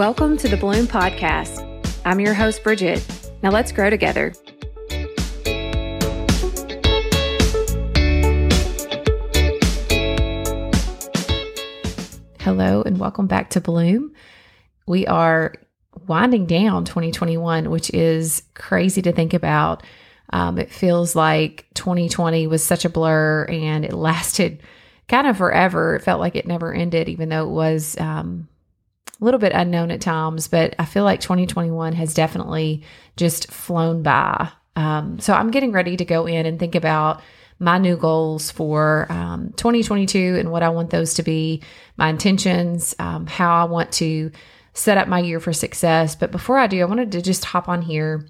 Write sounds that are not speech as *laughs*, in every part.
Welcome to the Bloom Podcast. I'm your host, Bridget. Now let's grow together. Hello, and welcome back to Bloom. We are winding down 2021, which is crazy to think about. Um, it feels like 2020 was such a blur and it *laughs* lasted kind of forever. It felt like it never ended, even though it was um, a little bit unknown at times. But I feel like 2021 has definitely just flown by. Um, so I'm getting ready to go in and think about my new goals for um, 2022 and what I want those to be, my intentions, um, how I want to set up my year for success. But before I do, I wanted to just hop on here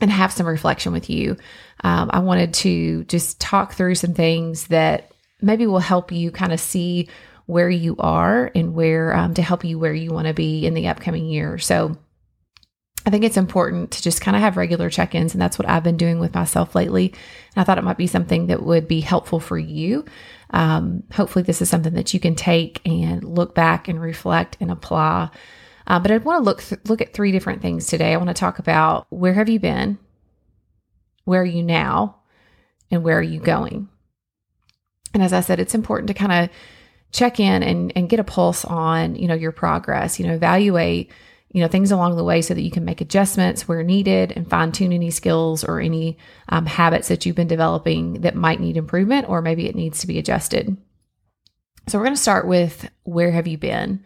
and have some reflection with you. Um, I wanted to just talk through some things that maybe will help you kind of see where you are and where um, to help you where you want to be in the upcoming year. So I think it's important to just kind of have regular check ins. And that's what I've been doing with myself lately. And I thought it might be something that would be helpful for you. Um, hopefully, this is something that you can take and look back and reflect and apply. Uh, but I want to look th- look at three different things today. I want to talk about where have you been, where are you now, and where are you going. And as I said, it's important to kind of check in and, and get a pulse on you know your progress. You know, evaluate you know things along the way so that you can make adjustments where needed and fine tune any skills or any um, habits that you've been developing that might need improvement or maybe it needs to be adjusted. So we're going to start with where have you been.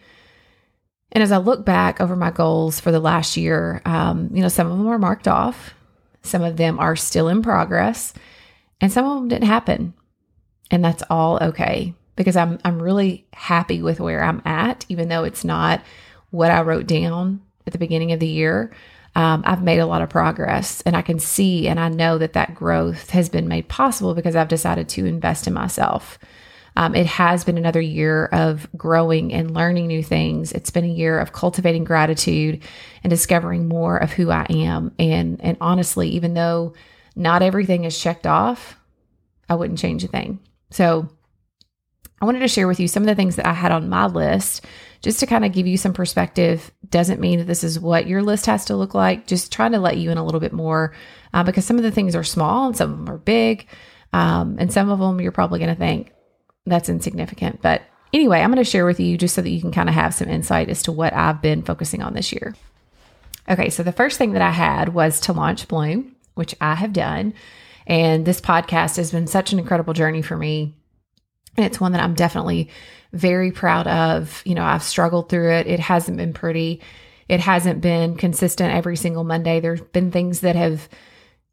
And as I look back over my goals for the last year, um, you know, some of them are marked off, some of them are still in progress, and some of them didn't happen. And that's all okay because I'm I'm really happy with where I'm at, even though it's not what I wrote down at the beginning of the year. Um, I've made a lot of progress, and I can see and I know that that growth has been made possible because I've decided to invest in myself. Um, it has been another year of growing and learning new things. It's been a year of cultivating gratitude and discovering more of who I am. And and honestly, even though not everything is checked off, I wouldn't change a thing. So I wanted to share with you some of the things that I had on my list just to kind of give you some perspective. Doesn't mean that this is what your list has to look like. Just trying to let you in a little bit more uh, because some of the things are small and some of them are big. Um, and some of them you're probably going to think, that's insignificant. But anyway, I'm going to share with you just so that you can kind of have some insight as to what I've been focusing on this year. Okay, so the first thing that I had was to launch Bloom, which I have done. And this podcast has been such an incredible journey for me. It's one that I'm definitely very proud of. You know, I've struggled through it. It hasn't been pretty. It hasn't been consistent every single Monday. There's been things that have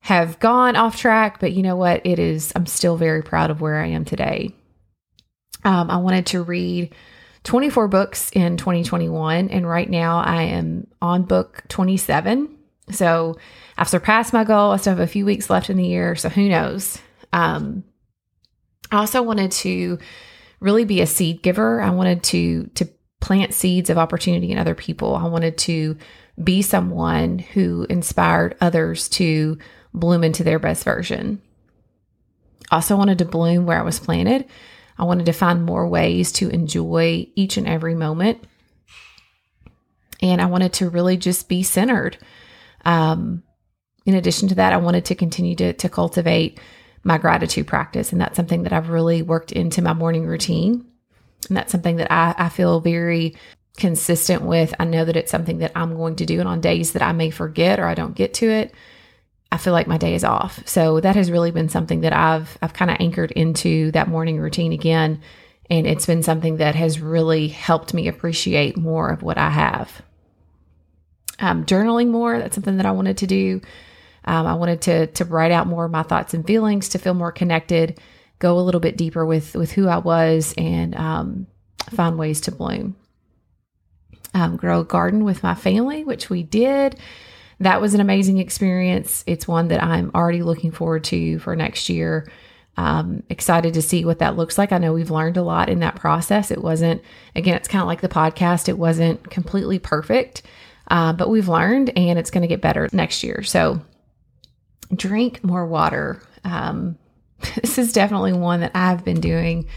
have gone off track, but you know what? It is I'm still very proud of where I am today. Um, I wanted to read 24 books in 2021, and right now I am on book 27. So I've surpassed my goal. I still have a few weeks left in the year, so who knows? Um, I also wanted to really be a seed giver. I wanted to to plant seeds of opportunity in other people. I wanted to be someone who inspired others to bloom into their best version. Also wanted to bloom where I was planted. I wanted to find more ways to enjoy each and every moment. And I wanted to really just be centered. Um, in addition to that, I wanted to continue to, to cultivate my gratitude practice. And that's something that I've really worked into my morning routine. And that's something that I, I feel very consistent with. I know that it's something that I'm going to do. And on days that I may forget or I don't get to it, I feel like my day is off. So that has really been something that I've I've kind of anchored into that morning routine again. And it's been something that has really helped me appreciate more of what I have. Um, journaling more, that's something that I wanted to do. Um, I wanted to to write out more of my thoughts and feelings to feel more connected, go a little bit deeper with with who I was, and um, find ways to bloom. Um, grow a garden with my family, which we did that was an amazing experience. It's one that I'm already looking forward to for next year. Um, excited to see what that looks like. I know we've learned a lot in that process. It wasn't, again, it's kind of like the podcast, it wasn't completely perfect, uh, but we've learned and it's going to get better next year. So drink more water. Um, *laughs* this is definitely one that I've been doing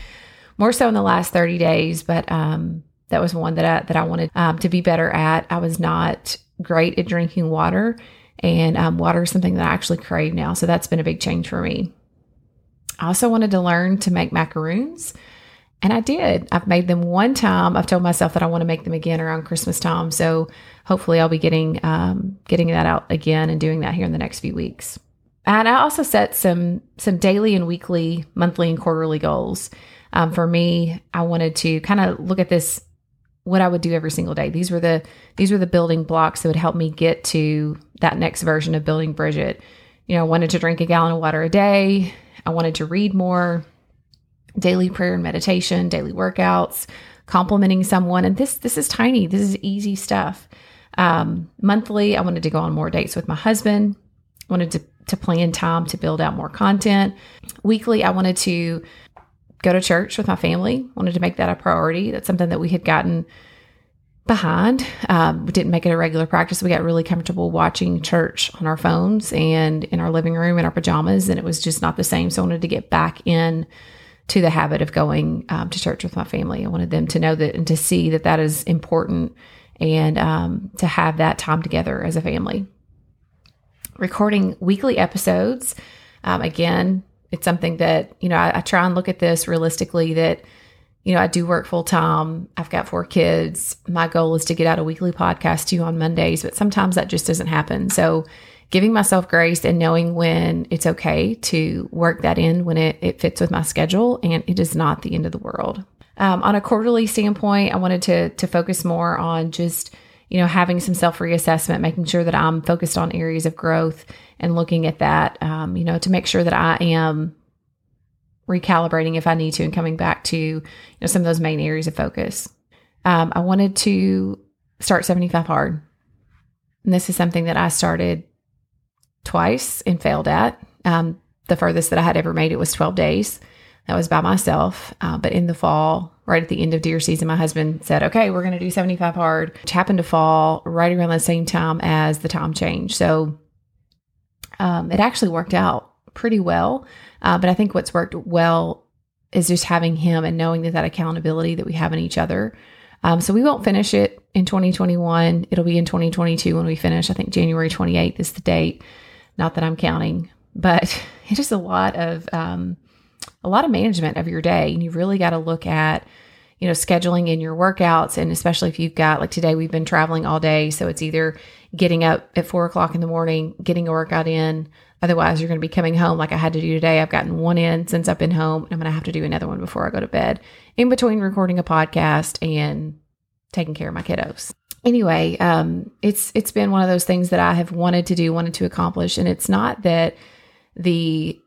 more so in the last 30 days, but um, That was one that I, that I wanted um, to be better at. I was not great at drinking water, and um, water is something that I actually crave now. So that's been a big change for me. I also wanted to learn to make macaroons. And I did. I've made them one time. I've told myself that I want to make them again around Christmas time. So hopefully I'll be getting um, getting that out again and doing that here in the next few weeks. And I also set some some daily and weekly, monthly and quarterly goals. Um, for me, I wanted to kind of look at this what I would do every single day. These were the these were the building blocks that would help me get to that next version of building Bridget. You know, I wanted to drink a gallon of water a day. I wanted to read more, daily prayer and meditation, daily workouts, complimenting someone. And this this is tiny. This is easy stuff. Um, monthly, I wanted to go on more dates with my husband. wanted to to plan time to build out more content. Weekly, I wanted to go to church with my family. Wanted to make that a priority. That's something that we had gotten behind. Um, we didn't make it a regular practice. We got really comfortable watching church on our phones and in our living room in our pajamas, and it was just not the same. So I wanted to get back in to the habit of going um, to church with my family. I wanted them to know that and to see that that is important and um, to have that time together as a family. Recording weekly episodes. Um, again, it's something that, you know, I, I try and look at this realistically that, you know, I do work full time. I've got four kids. My goal is to get out a weekly podcast to you on Mondays, but sometimes that just doesn't happen. So, giving myself grace and knowing when it's okay to work that in when it, it fits with my schedule and it is not the end of the world. Um, on a quarterly standpoint, I wanted to to focus more on just you know having some self reassessment, making sure that I'm focused on areas of growth and looking at that. Um, you know, to make sure that I am recalibrating if I need to and coming back to you know some of those main areas of focus. Um, I wanted to start 75 hard. And this is something that I started twice and failed at. Um, the furthest that I had ever made it was 12 days. That was by myself. Uh, but in the fall, right at the end of deer season, my husband said, okay, we're going to do 75 hard, which happened to fall right around the same time as the time change. So um, it actually worked out pretty well. Uh, but I think what's worked well is just having him and knowing that that accountability that we have in each other. Um, so we won't finish it in 2021. It'll be in 2022 when we finish. I think January 28th is the date. Not that I'm counting, but *laughs* it is a lot of um, a lot of management of your day. And you really got to look at, you know, scheduling in your workouts. And especially if you've got, like today, we've been traveling all day. So it's either getting up at four o'clock in the morning, getting a workout in. Otherwise, you're going to be coming home like I had to do today. I've gotten one in since I've been home. I'm going to have to do another one before I go to bed in between recording a podcast and taking care of my kiddos. Anyway, um, it's it's been one of those things that I have wanted to do, wanted to accomplish, and it's not that the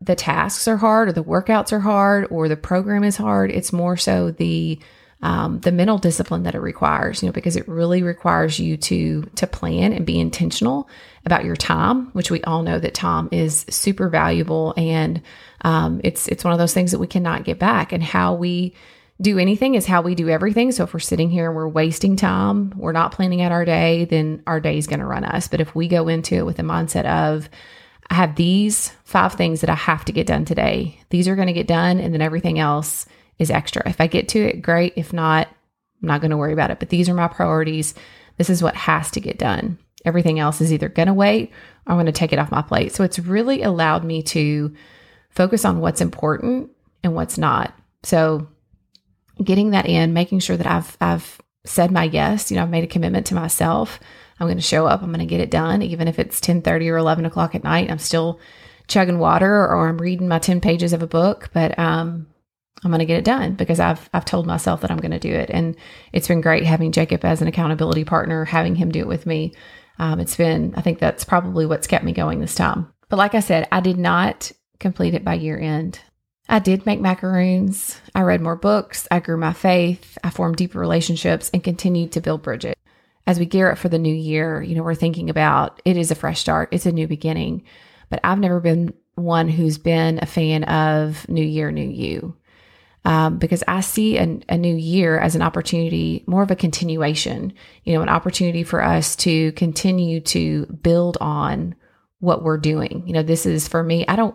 the tasks are hard or the workouts are hard or the program is hard. It's more so the um, the mental discipline that it requires, you know, because it really requires you to to plan and be intentional about your time, which we all know that time is super valuable, and um, it's it's one of those things that we cannot get back. And how we do anything is how we do everything. So if we're sitting here and we're wasting time, we're not planning out our day, then our day is going to run us. But if we go into it with the mindset of I have these five things that I have to get done today. These are going to get done, and then everything else is extra. If I get to it, great. If not, I'm not going to worry about it. But these are my priorities. This is what has to get done. Everything else is either going to wait or I'm going to take it off my plate. So it's really allowed me to focus on what's important and what's not. So getting that in, making sure that I've I've said my yes. You know, I've made a commitment to myself I'm going to show up. I'm going to get it done. Even if it's 10 30 or 11 o'clock at night, I'm still chugging water or I'm reading my 10 pages of a book, but, um, I'm going to get it done because I've, I've told myself that I'm going to do it. And it's been great having Jacob as an accountability partner, having him do it with me. Um, it's been, I think that's probably what's kept me going this time. But like I said, I did not complete it by year end. I did make macaroons. I read more books. I grew my faith. I formed deeper relationships and continued to build Bridget as we gear up for the new year, you know, we're thinking about it is a fresh start, it's a new beginning. But I've never been one who's been a fan of New Year, New You. Um, because I see a, a new year as an opportunity, more of a continuation, you know, an opportunity for us to continue to build on what we're doing. You know, this is for me, I don't,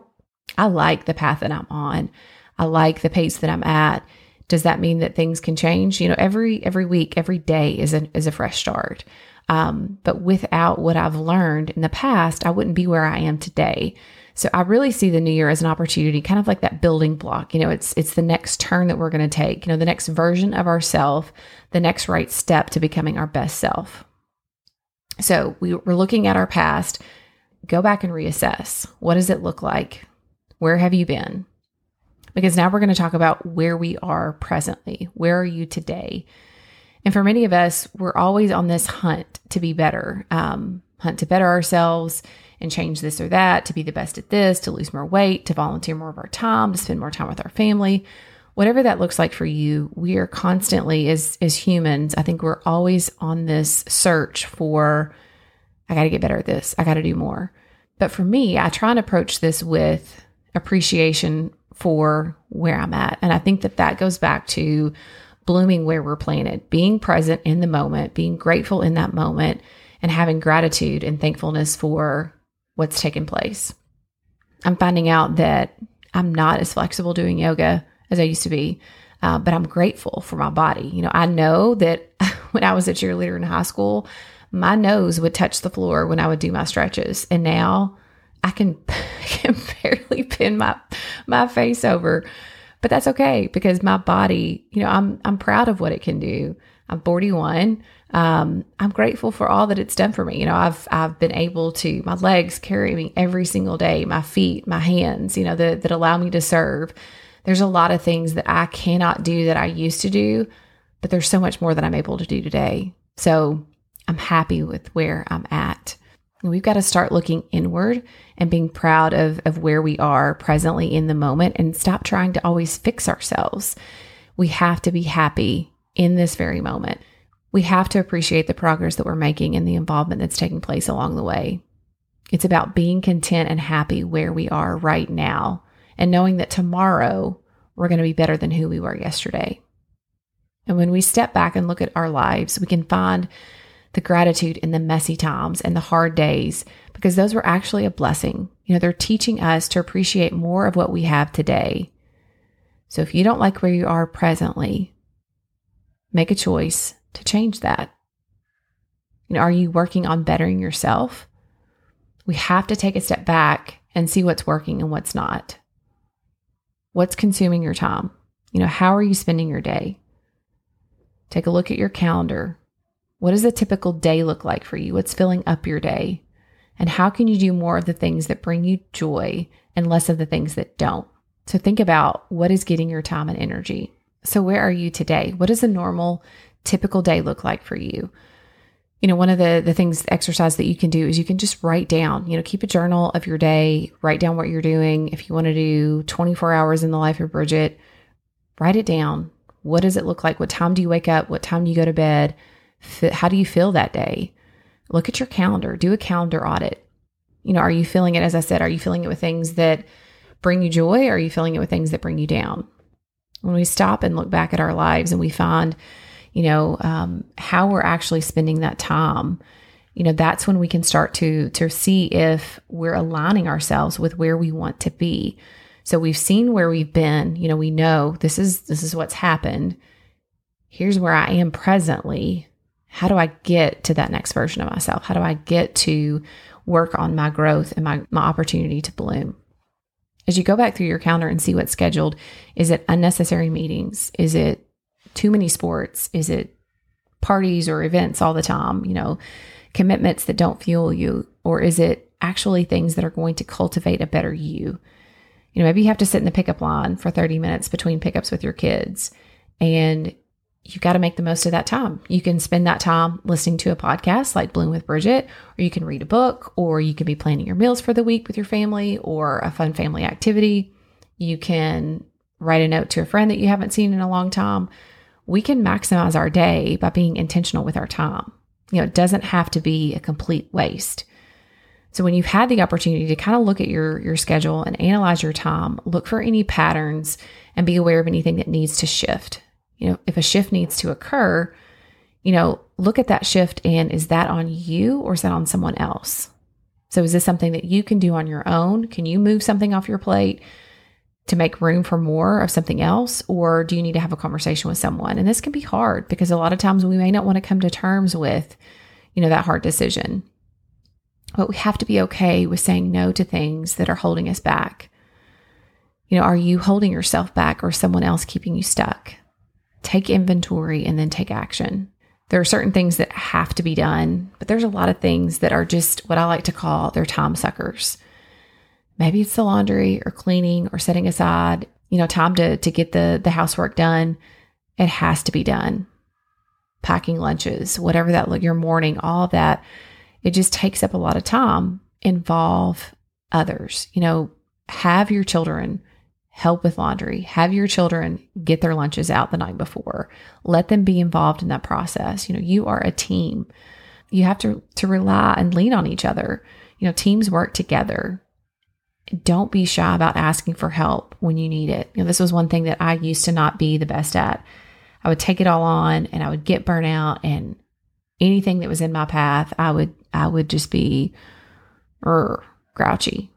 I like the path that I'm on. I like the pace that I'm at Does that mean that things can change? You know, every every week, every day is a is a fresh start. Um, but without what I've learned in the past, I wouldn't be where I am today. So I really see the new year as an opportunity, kind of like that building block. You know, it's it's the next turn that we're going to take. You know, the next version of ourself, the next right step to becoming our best self. So we, we're looking at our past. Go back and reassess. What does it look like? Where have you been? Because now we're going to talk about where we are presently. Where are you today? And for many of us, we're always on this hunt to be better, um, hunt to better ourselves and change this or that, to be the best at this, to lose more weight, to volunteer more of our time, to spend more time with our family. Whatever that looks like for you, we are constantly as as humans, I think we're always on this search for I got to get better at this. I got to do more. But for me, I try and approach this with appreciation for where I'm at. And I think that that goes back to blooming where we're planted, being present in the moment, being grateful in that moment, and having gratitude and thankfulness for what's taken place. I'm finding out that I'm not as flexible doing yoga as I used to be, uh, but I'm grateful for my body. You know, I know that *laughs* when I was a cheerleader in high school, my nose would touch the floor when I would do my stretches, and now I can, *laughs* can barely pin my my face over. But that's okay because my body, you know, I'm I'm proud of what it can do. I'm 41 um, I'm grateful for all that it's done for me. You know, I've I've been able to my legs carry me every single day, my feet, my hands, you know, that that allow me to serve. There's a lot of things that I cannot do that I used to do, but there's so much more that I'm able to do today. So I'm happy with where I'm at. We've got to start looking inward and being proud of, of where we are presently in the moment and stop trying to always fix ourselves. We have to be happy in this very moment we have to appreciate the progress that we're making and the involvement that's taking place along the way. It's about being content and happy where we are right now and knowing that tomorrow we're going to be better than who we were yesterday. And when we step back and look at our lives, we can find the gratitude in the messy times and the hard days because those were actually a blessing. You know, they're teaching us to appreciate more of what we have today. So if you don't like where you are presently, make a choice to change that? You know, are you working on bettering yourself? We have to take a step back and see what's working and what's not. What's consuming your time? You know, how are you spending your day? Take a look at your calendar. What does a typical day look like for you? What's filling up your day? And how can you do more of the things that bring you joy and less of the things that don't? So think about what is getting your time and energy. So, where are you today? What does a normal typical day look like for you? You know, one of the the things exercise that you can do is you can just write down, you know, keep a journal of your day, write down what you're doing. If you want to do 24 hours in the life of Bridget, write it down. What does it look like? What time do you wake up? What time do you go to bed? How do you feel that day? Look at your calendar, do a calendar audit. You know, are you feeling it as I said, are you feeling it with things that bring you joy? Are you feeling it with things that bring you down? When we stop and look back at our lives and we find you know, um, how we're actually spending that time, you know, that's when we can start to to see if we're aligning ourselves with where we want to be. So we've seen where we've been, you know, we know this is this is what's happened. Here's where I am presently. How do I get to that next version of myself? How do I get to work on my growth and my, my opportunity to bloom? As you go back through your calendar and see what's scheduled, is it unnecessary meetings? Is it too many sports? Is it parties or events all the time? You know, commitments that don't fuel you? Or is it actually things that are going to cultivate a better you? You know, maybe you have to sit in the pickup line for 30 minutes between pickups with your kids and you got to make the most of that time. You can spend that time listening to a podcast like Bloom with Bridget, or you can read a book, or you can be planning your meals for the week with your family or a fun family activity. You can write a note to a friend that you haven't seen in a long time we can maximize our day by being intentional with our time. You know, it doesn't have to be a complete waste. So when you've had the opportunity to kind of look at your your schedule and analyze your time, look for any patterns and be aware of anything that needs to shift. You know, if a shift needs to occur, you know, look at that shift and is that on you or is that on someone else? So is this something that you can do on your own? Can you move something off your plate? to make room for more of something else? Or do you need to have a conversation with someone? And this can be hard because a lot of times we may not want to come to terms with, you know, that hard decision. But we have to be okay with saying no to things that are holding us back. You know, are you holding yourself back or someone else keeping you stuck? Take inventory and then take action. There are certain things that have to be done, but there's a lot of things that are just what I like to call they're time suckers. Maybe it's the laundry or cleaning or setting aside, you know, time to to get the the housework done. It has to be done. Packing lunches, whatever that look your morning, all that, it just takes up a lot of time. Involve others. You know, have your children help with laundry, have your children get their lunches out the night before. Let them be involved in that process. You know, you are a team. You have to to rely and lean on each other. You know, teams work together. Don't be shy about asking for help when you need it. You know, this was one thing that I used to not be the best at. I would take it all on and I would get burnt out and anything that was in my path, I would I would just be er, grouchy.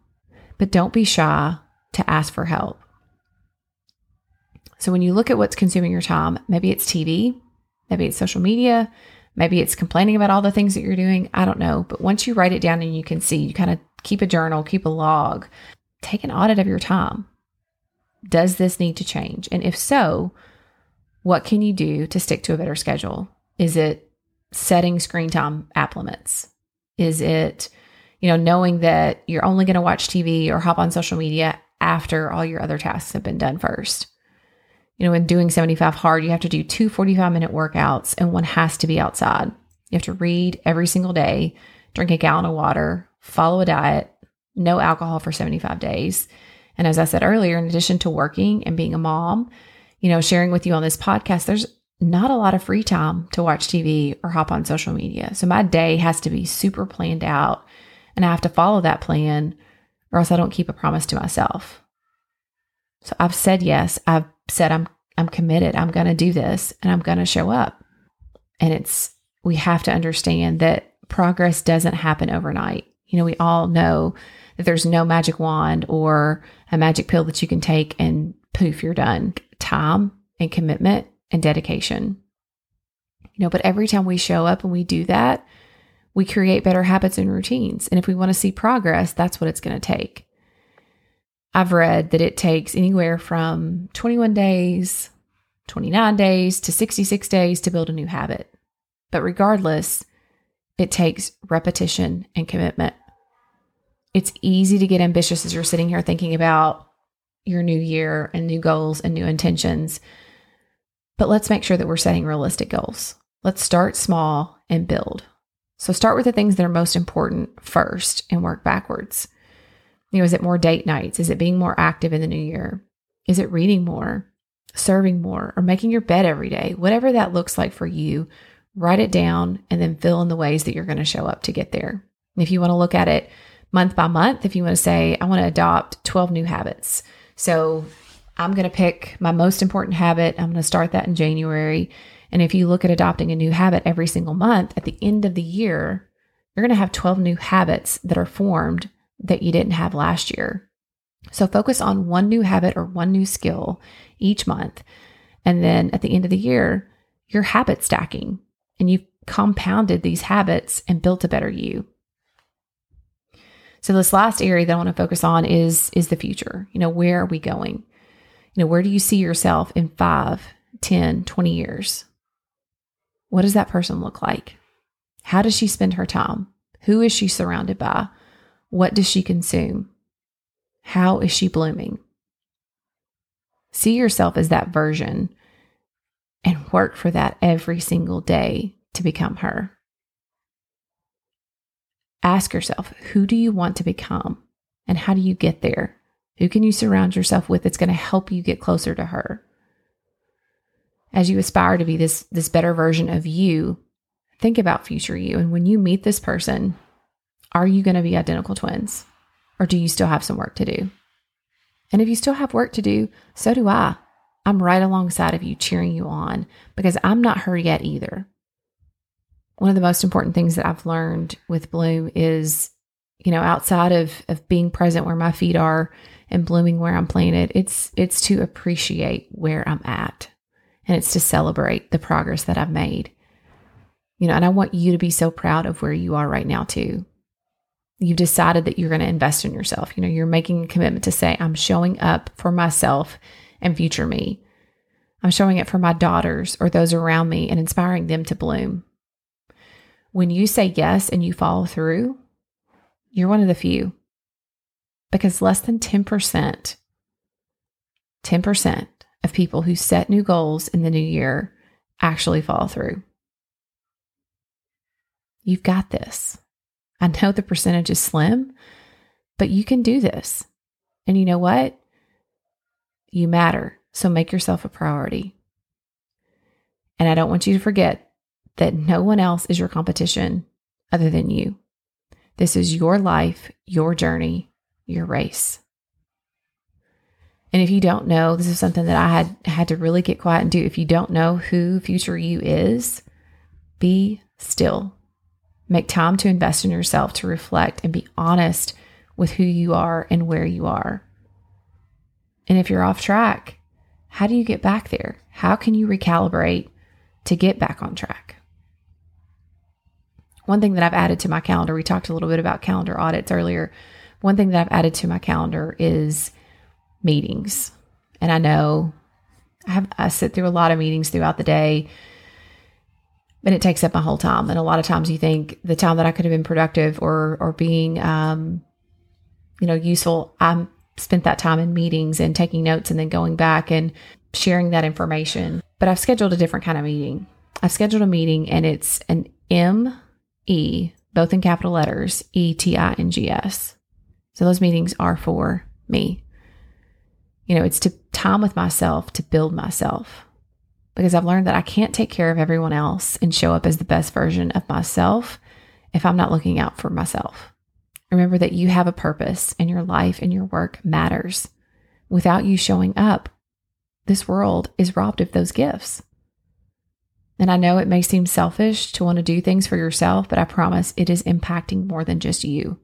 But don't be shy to ask for help. So when you look at what's consuming your time, maybe it's TV, maybe it's social media, maybe it's complaining about all the things that you're doing. I don't know. But once you write it down and you can see, you kind of keep a journal, keep a log, take an audit of your time. Does this need to change? And if so, what can you do to stick to a better schedule? Is it setting screen time app limits? Is it, you know, knowing that you're only going to watch TV or hop on social media after all your other tasks have been done first? You know, in doing 75 hard, you have to do two 45 minute workouts and one has to be outside. You have to read every single day, drink a gallon of water, follow a diet, no alcohol for 75 days. And as I said earlier, in addition to working and being a mom, you know, sharing with you on this podcast, there's not a lot of free time to watch TV or hop on social media. So my day has to be super planned out and I have to follow that plan or else I don't keep a promise to myself. So I've said yes. I've said I'm I'm committed. I'm going to do this and I'm going to show up. And it's we have to understand that progress doesn't happen overnight. You know, we all know that there's no magic wand or a magic pill that you can take and poof, you're done. Time and commitment and dedication. You know, but every time we show up and we do that, we create better habits and routines. And if we want to see progress, that's what it's going to take. I've read that it takes anywhere from 21 days, 29 days to 66 days to build a new habit. But regardless, it takes repetition and commitment. It's easy to get ambitious as you're sitting here thinking about your new year and new goals and new intentions. But let's make sure that we're setting realistic goals. Let's start small and build. So start with the things that are most important first and work backwards. You know, is it more date nights? Is it being more active in the new year? Is it reading more, serving more, or making your bed every day? Whatever that looks like for you, write it down and then fill in the ways that you're going to show up to get there. If you want to look at it month by month, if you want to say, I want to adopt 12 new habits. So I'm going to pick my most important habit. I'm going to start that in January. And if you look at adopting a new habit every single month, at the end of the year, you're going to have 12 new habits that are formed that you didn't have last year. So focus on one new habit or one new skill each month. And then at the end of the year, you're habit stacking and you've compounded these habits and built a better you. So this last area that I want to focus on is is the future. You know, where are we going? You know, where do you see yourself in 5, 10, 20 years? What does that person look like? How does she spend her time? Who is she surrounded by? What does she consume? How is she blooming? See yourself as that version and work for that every single day to become her. Ask yourself, who do you want to become and how do you get there? Who can you surround yourself with that's going to help you get closer to her? As you aspire to be this this better version of you, think about future you and when you meet this person, are you going to be identical twins? Or do you still have some work to do? And if you still have work to do, so do I. I'm right alongside of you, cheering you on because I'm not her yet either. One of the most important things that I've learned with Bloom is you know, outside of of being present where my feet are and blooming where I'm planted, it's it's to appreciate where I'm at. And it's to celebrate the progress that I've made. You know, and I want you to be so proud of where you are right now too. You've decided that you're going to invest in yourself. You know, you're making a commitment to say, I'm showing up for myself and future me. I'm showing it for my daughters or those around me and inspiring them to bloom. When you say yes and you follow through, you're one of the few because less than 10%, 10% of people who set new goals in the new year actually follow through. You've got this. I know the percentage is slim, but you can do this. And you know what? You matter. So make yourself a priority. And I don't want you to forget that no one else is your competition other than you. This is your life, your journey, your race. And if you don't know, this is something that I had had to really get quiet and do. If you don't know who future you is, be still. Make time to invest in yourself to reflect and be honest with who you are and where you are. And if you're off track, how do you get back there? How can you recalibrate to get back on track? One thing that I've added to my calendar, we talked a little bit about calendar audits earlier. One thing that I've added to my calendar is meetings. And I know I have I sit through a lot of meetings throughout the day and it takes up my whole time. And a lot of times you think the time that I could have been productive or or being um, you know, useful, I spent that time in meetings and taking notes and then going back and sharing that information. But I've scheduled a different kind of meeting. I've scheduled a meeting and it's an M E, both in capital letters, E T I N G S. So those meetings are for me. You know, it's to time with myself to build myself because I've learned that I can't take care of everyone else and show up as the best version of myself if I'm not looking out for myself. Remember that you have a purpose and your life and your work matters. Without you showing up, this world is robbed of those gifts. And I know it may seem selfish to want to do things for yourself, but I promise it is impacting more than just you.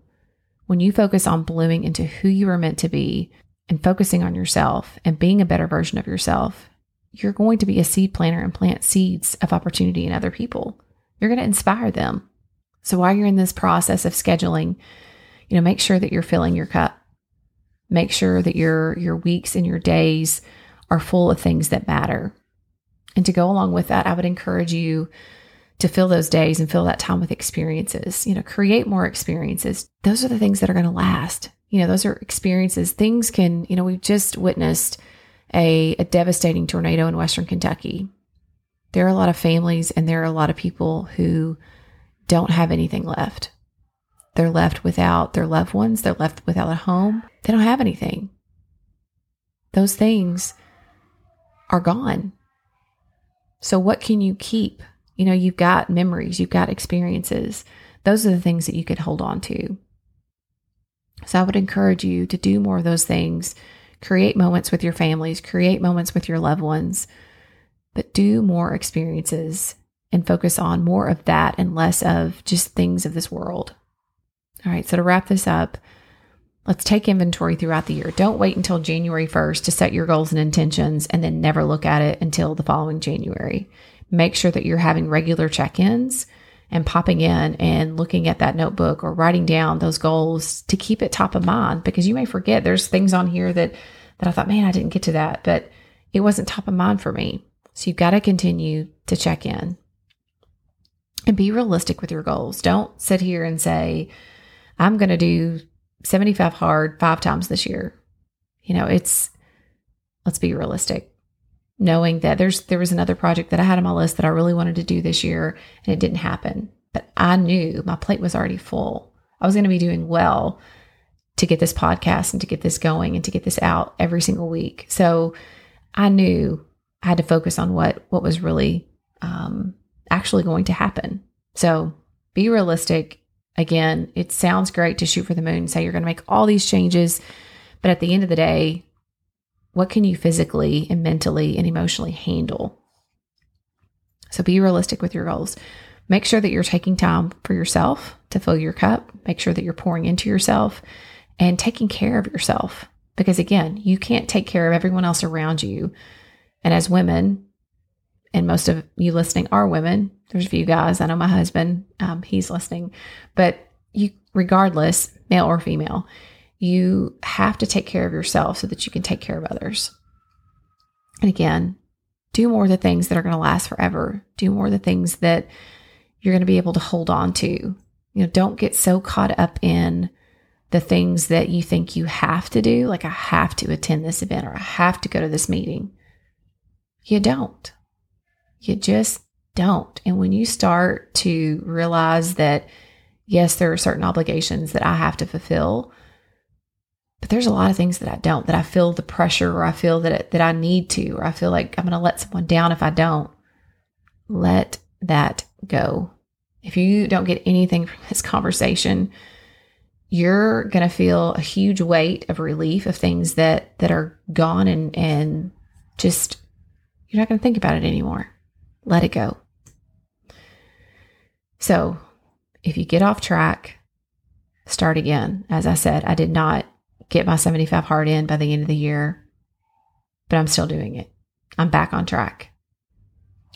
When you focus on blooming into who you are meant to be and focusing on yourself and being a better version of yourself, you're going to be a seed planter and plant seeds of opportunity in other people. You're going to inspire them. So while you're in this process of scheduling, you know, make sure that you're filling your cup. Make sure that your your weeks and your days are full of things that matter. And to go along with that, I would encourage you to fill those days and fill that time with experiences. You know, create more experiences. Those are the things that are going to last you know, those are experiences. Things can, you know, we've just witnessed a, a devastating tornado in Western Kentucky. There are a lot of families and there are a lot of people who don't have anything left. They're left without their loved ones. They're left without a home. They don't have anything. Those things are gone. So, what can you keep? You know, you've got memories, you've got experiences. Those are the things that you could hold on to. So I would encourage you to do more of those things. Create moments with your families, create moments with your loved ones, but do more experiences and focus on more of that and less of just things of this world. All right, so to wrap this up, let's take inventory throughout the year. Don't wait until January 1st to set your goals and intentions and then never look at it until the following January. Make sure that you're having regular check ins and popping in and looking at that notebook or writing down those goals to keep it top of mind because you may forget there's things on here that that I thought, man, I didn't get to that, but it wasn't top of mind for me. So you've got to continue to check in and be realistic with your goals. Don't sit here and say, I'm going to do 75 hard five times this year. You know, it's, let's be realistic knowing that there's there was another project that I had on my list that I really wanted to do this year and it didn't happen. But I knew my plate was already full. I was going to be doing well to get this podcast and to get this going and to get this out every single week. So I knew I had to focus on what what was really um, actually going to happen. So be realistic. Again, it sounds great to shoot for the moon, say you're going to make all these changes, but at the end of the day, what can you physically and mentally and emotionally handle? So be realistic with your goals. make sure that you're taking time for yourself to fill your cup. Make sure that you're pouring into yourself and taking care of yourself. Because again, you can't take care of everyone else around you. And as women, and most of you listening are women, there's a few guys. I know my husband, um, he's listening, but you, regardless, male or female, you have to take care of yourself so that you can take care of others. And again, do more of the things that are going to last forever. Do more of the things that you're going to be able to hold on to. You know, don't get so caught up in the things that you think you have to do, like I have to attend this event or I have to go to this meeting. You don't. You just don't. And when you start to realize that, yes, there are certain obligations that I have to fulfill, but there's a lot of things that I don't, that I feel the pressure or I feel that, that I need to, or I feel like I'm going to let someone down if I don't. Let that go. If you don't get anything from this conversation, you're going to feel a huge weight of relief of things that that are gone and and just you're not going to think about it anymore. Let it go. So, if you get off track, start again. As I said, I did not get my 75 hard in by the end of the year, but I'm still doing it. I'm back on track.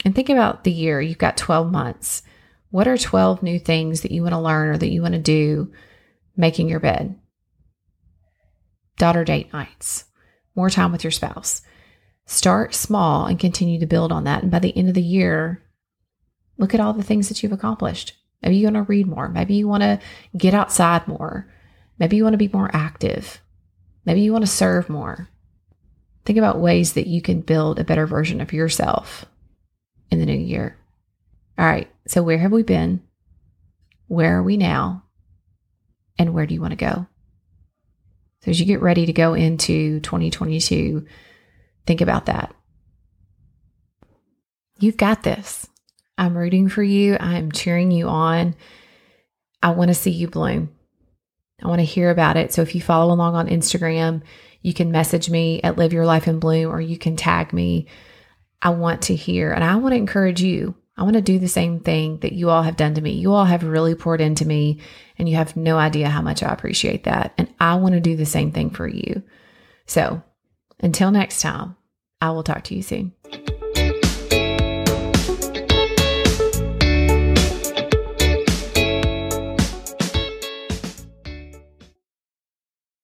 And think about the year. You've got 12 months. What are 12 new things that you want to learn or that you want to do making your bed? Daughter date nights, more time with your spouse. Start small and continue to build on that. And by the end of the year, look at all the things that you've accomplished. Maybe you want to read more. Maybe you want to get outside more. Maybe you want to be more active. Maybe you want to serve more. Think about ways that you can build a better version of yourself in the new year. All right. So, where have we been? Where are we now? And where do you want to go? So, as you get ready to go into 2022, think about that. You've got this. I'm rooting for you. I'm cheering you on. I want to see you bloom. I want to hear about it. So if you follow along on Instagram, you can message me at Live Your Life in Bloom or you can tag me. I want to hear and I want to encourage you. I want to do the same thing that you all have done to me. You all have really poured into me and you have no idea how much I appreciate that. And I want to do the same thing for you. So until next time, I will talk to you soon.